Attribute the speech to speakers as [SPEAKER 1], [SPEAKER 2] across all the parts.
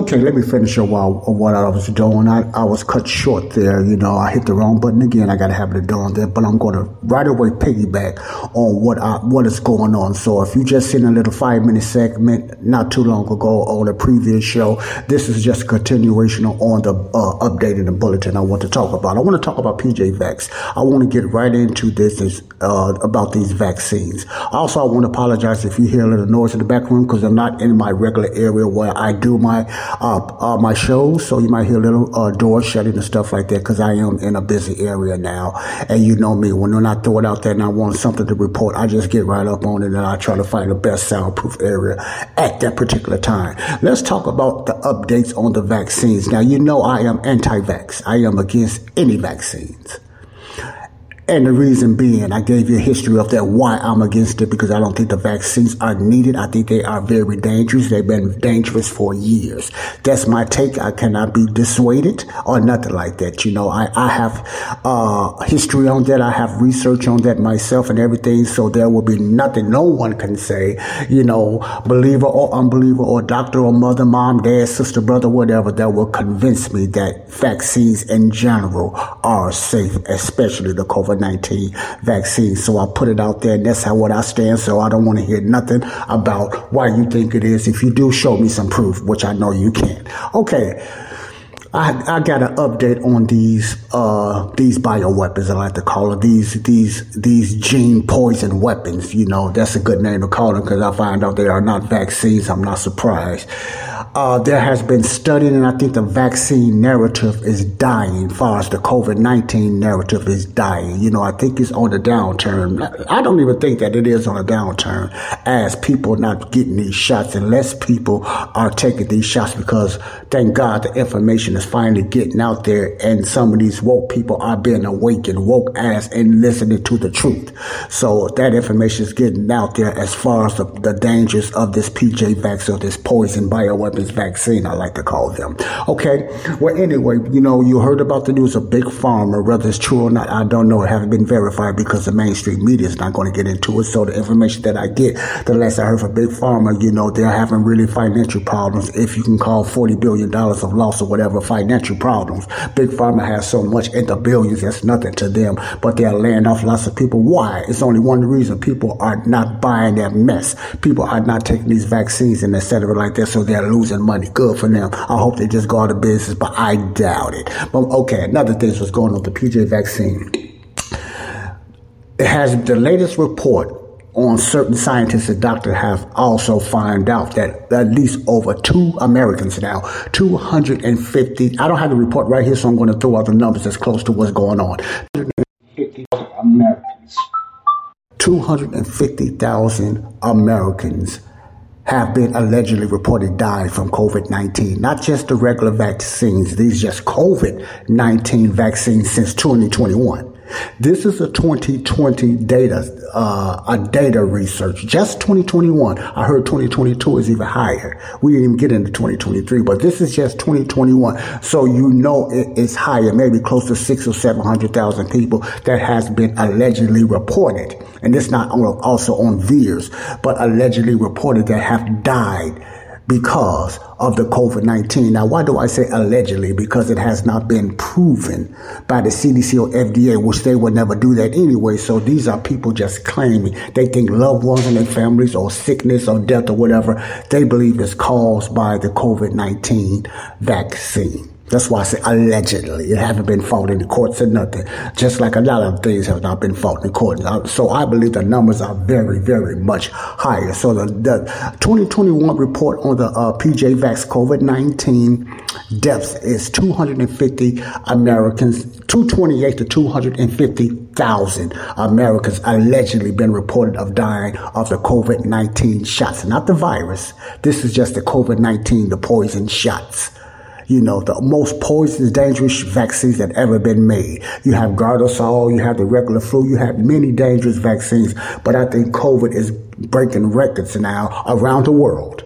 [SPEAKER 1] Okay, let me finish up while, what I was doing. I, I was cut short there. You know, I hit the wrong button again. I got to have it done there, but I'm going to right away piggyback on what I, what is going on. So if you just seen a little five minute segment not too long ago on a previous show, this is just a continuation on the uh, updating the bulletin I want to talk about. I want to talk about PJ Vax. I want to get right into this uh, about these vaccines. Also, I want to apologize if you hear a little noise in the background because I'm not in my regular area where I do my uh, my shows, so you might hear little uh, door shutting and stuff like that because I am in a busy area now. And you know me, when I throw it out there and I want something to report, I just get right up on it and I try to find the best soundproof area at that particular time. Let's talk about the updates on the vaccines. Now, you know I am anti-vax. I am against any vaccines. And the reason being, I gave you a history of that, why I'm against it, because I don't think the vaccines are needed. I think they are very dangerous. They've been dangerous for years. That's my take. I cannot be dissuaded or nothing like that. You know, I, I have, uh, history on that. I have research on that myself and everything. So there will be nothing no one can say, you know, believer or unbeliever or doctor or mother, mom, dad, sister, brother, whatever, that will convince me that vaccines in general are safe, especially the COVID 19 vaccine. So I put it out there, and that's how what I stand. So I don't want to hear nothing about why you think it is. If you do, show me some proof, which I know you can't. Okay. I, I got an update on these uh, these bioweapons. I like to call it these these these gene poison weapons. You know, that's a good name to call them because I find out they are not vaccines. I'm not surprised uh, there has been studying, and I think the vaccine narrative is dying, as far as the COVID 19 narrative is dying. You know, I think it's on the downturn. I don't even think that it is on a downturn as people not getting these shots and less people are taking these shots because thank God the information is finally getting out there and some of these woke people are being awakened, woke ass and listening to the truth. So that information is getting out there as far as the, the dangers of this PJ vaccine, this poison bioweapons vaccine, I like to call them. Okay. Well, anyway, you know, you heard about the news of Big Pharma, whether it's true or not, I don't know. It haven't been verified because the mainstream media is not going to get into it. So the information that I get, the last I heard from Big Pharma, you know, they're having really financial problems. If you can call $40 billion of loss or whatever financial problems, Big Pharma has so much in the billions, that's nothing to them, but they're laying off lots of people. Why? It's only one reason people are not buying that mess. People are not taking these vaccines and etc. like that. So they're losing money. Good for them. I hope they just go out of business, but I doubt it. But okay, another thing was going on with the PJ vaccine. It has the latest report on certain scientists and doctors have also found out that at least over two Americans now, 250, I don't have the report right here, so I'm going to throw out the numbers as close to what's going on. 250 Americans. 250,000 Americans have been allegedly reported dying from COVID 19. Not just the regular vaccines, these just COVID 19 vaccines since 2021. This is a 2020 data, uh, a data research, just 2021. I heard 2022 is even higher. We didn't even get into 2023, but this is just 2021. So you know it's higher, maybe close to six or 700,000 people that has been allegedly reported. And it's not also on VAERS, but allegedly reported that have died because of the COVID 19. Now, why do I say allegedly? Because it has not been proven by the CDC or FDA, which they would never do that anyway. So these are people just claiming they think loved ones and their families or sickness or death or whatever they believe is caused by the COVID 19 vaccine. That's why I say allegedly. It haven't been fought in the courts or nothing. Just like a lot of things have not been fought in court. So I believe the numbers are very, very much higher. So the, the 2021 report on the uh, PJ Vax COVID-19 deaths is 250 Americans, 228 to 250,000 Americans allegedly been reported of dying of the COVID-19 shots. Not the virus. This is just the COVID-19, the poison shots you know, the most poisonous, dangerous vaccines that ever been made. You have Gardasil, you have the regular flu, you have many dangerous vaccines, but I think COVID is breaking records now around the world.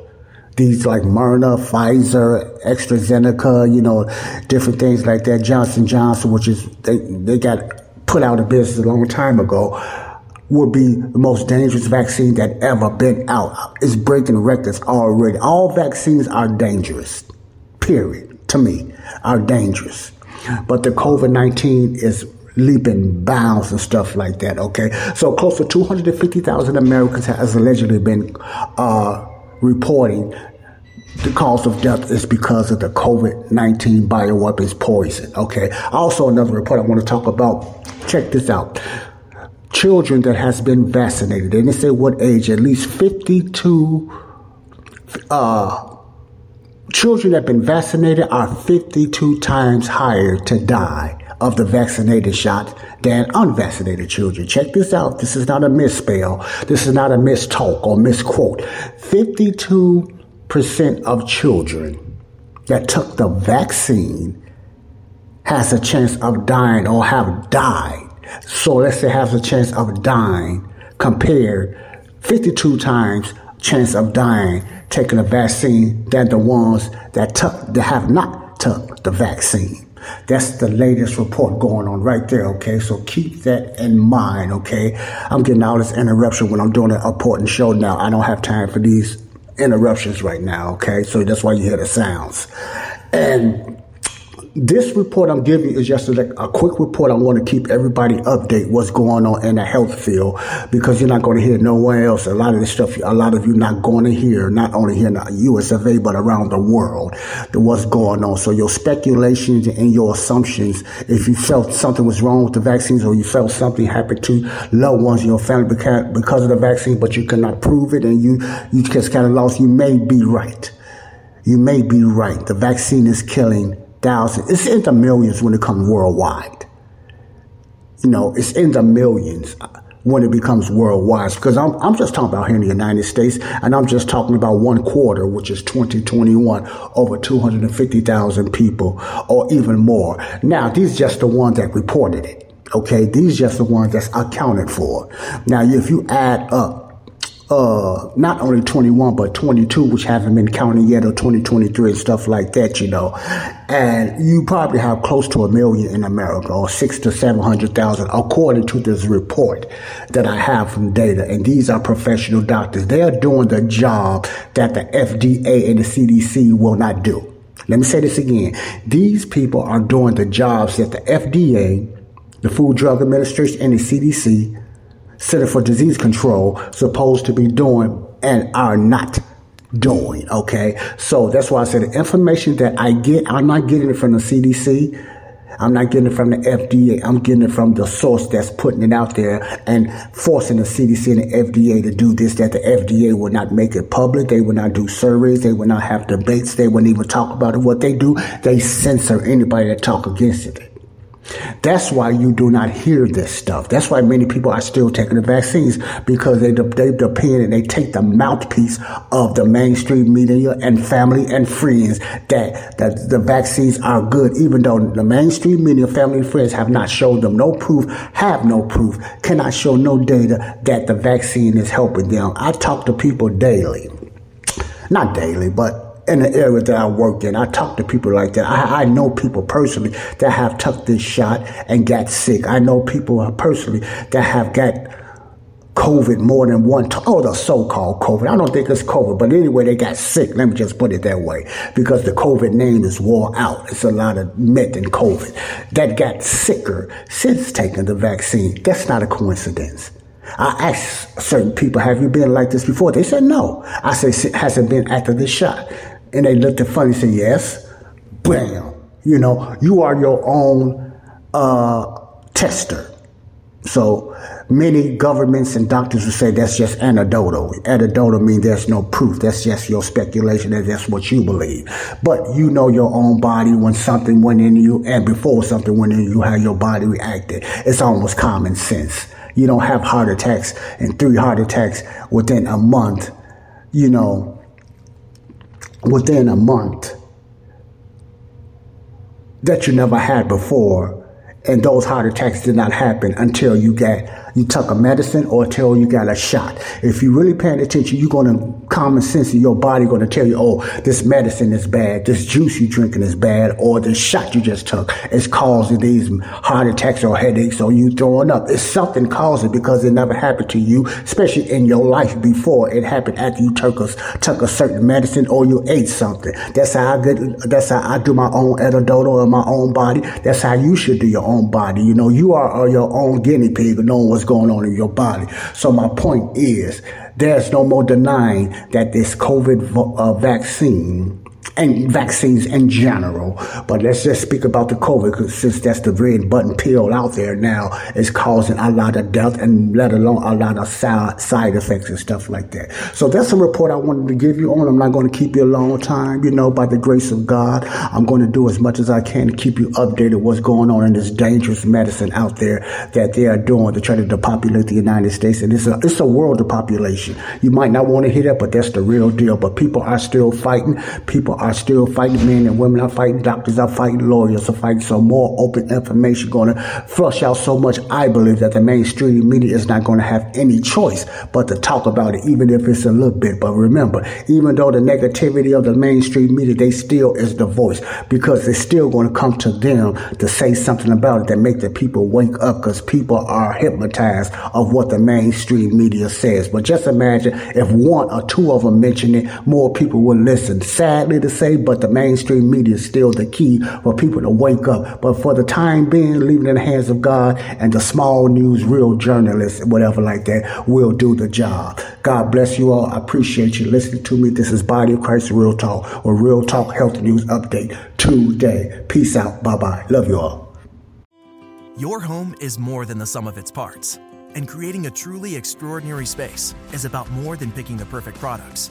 [SPEAKER 1] These like Moderna, Pfizer, AstraZeneca, you know, different things like that. Johnson Johnson, which is they they got put out of business a long time ago, would be the most dangerous vaccine that ever been out. It's breaking records already. All vaccines are dangerous. Period to me, are dangerous. But the COVID 19 is leaping bounds and stuff like that, okay? So close to 250,000 Americans has allegedly been uh, reporting the cause of death is because of the COVID 19 bioweapons poison, okay? Also, another report I want to talk about, check this out. Children that has been vaccinated, they didn't say what age, at least 52 uh, Children that have been vaccinated are 52 times higher to die of the vaccinated shot than unvaccinated children. Check this out. This is not a misspell. This is not a mistalk or misquote. 52% of children that took the vaccine has a chance of dying or have died. So let's say has a chance of dying compared 52 times chance of dying taking a vaccine than the ones that took that have not took the vaccine. That's the latest report going on right there, okay? So keep that in mind, okay? I'm getting all this interruption when I'm doing an important show now. I don't have time for these interruptions right now, okay? So that's why you hear the sounds. And this report I'm giving is just a, a, quick report. I want to keep everybody update what's going on in the health field because you're not going to hear nowhere else. A lot of this stuff, a lot of you not going to hear, not only here in the US of A, but around the world, what's going on. So your speculations and your assumptions, if you felt something was wrong with the vaccines or you felt something happened to loved ones in your family because of the vaccine, but you cannot prove it and you, you just kind of lost, you may be right. You may be right. The vaccine is killing thousands. It's in the millions when it comes worldwide. You know, it's in the millions uh, when it becomes worldwide. Because I'm, I'm just talking about here in the United States, and I'm just talking about one quarter, which is 2021, over 250,000 people, or even more. Now, these just the ones that reported it. Okay, these just the ones that's accounted for. Now, if you add up uh, not only 21, but 22, which haven't been counted yet, or 2023 and stuff like that, you know. And you probably have close to a million in America, or six to 700,000, according to this report that I have from data. And these are professional doctors. They are doing the job that the FDA and the CDC will not do. Let me say this again. These people are doing the jobs that the FDA, the Food Drug Administration, and the CDC Center for Disease Control supposed to be doing and are not doing. Okay. So that's why I said the information that I get, I'm not getting it from the CDC. I'm not getting it from the FDA. I'm getting it from the source that's putting it out there and forcing the CDC and the FDA to do this, that the FDA will not make it public. They will not do surveys. They will not have debates. They wouldn't even talk about it. What they do, they censor anybody that talk against it. That's why you do not hear this stuff. That's why many people are still taking the vaccines because they, they depend and they take the mouthpiece of the mainstream media and family and friends that, that the vaccines are good, even though the mainstream media, family and friends have not shown them no proof, have no proof, cannot show no data that the vaccine is helping them. I talk to people daily. Not daily, but in the area that I work in. I talk to people like that. I, I know people personally that have took this shot and got sick. I know people personally that have got COVID more than one time. Oh, the so-called COVID. I don't think it's COVID, but anyway, they got sick. Let me just put it that way because the COVID name is wore out. It's a lot of myth in COVID that got sicker since taking the vaccine. That's not a coincidence. I asked certain people, have you been like this before? They said no. I said, has it been after the shot? And they looked at funny and said, yes. Bam. You know, you are your own uh, tester. So Many governments and doctors will say that's just anecdotal. Anecdotal means there's no proof. That's just your speculation and that's what you believe. But you know your own body when something went in you and before something went in you, how your body reacted. It's almost common sense. You don't have heart attacks and three heart attacks within a month, you know, within a month that you never had before. And those heart attacks did not happen until you got you took a medicine or until you got a shot. If you really paying attention, you're to common sense in your body to tell you, oh, this medicine is bad, this juice you drinking is bad, or this shot you just took is causing these heart attacks or headaches or you throwing up. It's something causing because it never happened to you, especially in your life before it happened after you took a, took a certain medicine or you ate something. That's how I get, that's how I do my own antidote in my own body. That's how you should do your own body. You know, you are, are your own guinea pig knowing going on in your body. So my point is, there's no more denying that this COVID uh, vaccine and vaccines in general. But let's just speak about the COVID, since that's the red button pill out there now, is causing a lot of death and let alone a lot of side effects and stuff like that. So that's a report I wanted to give you on. I'm not going to keep you a long time. You know, by the grace of God, I'm going to do as much as I can to keep you updated what's going on in this dangerous medicine out there that they are doing to try to depopulate the United States. And it's a, it's a world of population. You might not want to hear that, but that's the real deal. But people are still fighting. People are still fight men and women I fight doctors I fight lawyers I fight so more open information going to flush out so much. I believe that the mainstream media is not going to have any choice but to talk about it even if it's a little bit. But remember even though the negativity of the mainstream media they still is the voice because it's still going to come to them to say something about it that make the people wake up because people are hypnotized of what the mainstream media says. But just imagine if one or two of them mention it more people will listen. Sadly to say, but the mainstream media is still the key for people to wake up. But for the time being, leaving in the hands of God and the small news, real journalists, whatever like that, will do the job. God bless you all. I appreciate you listening to me. This is Body of Christ Real Talk or Real Talk Health News Update today. Peace out. Bye bye. Love you all.
[SPEAKER 2] Your home is more than the sum of its parts, and creating a truly extraordinary space is about more than picking the perfect products.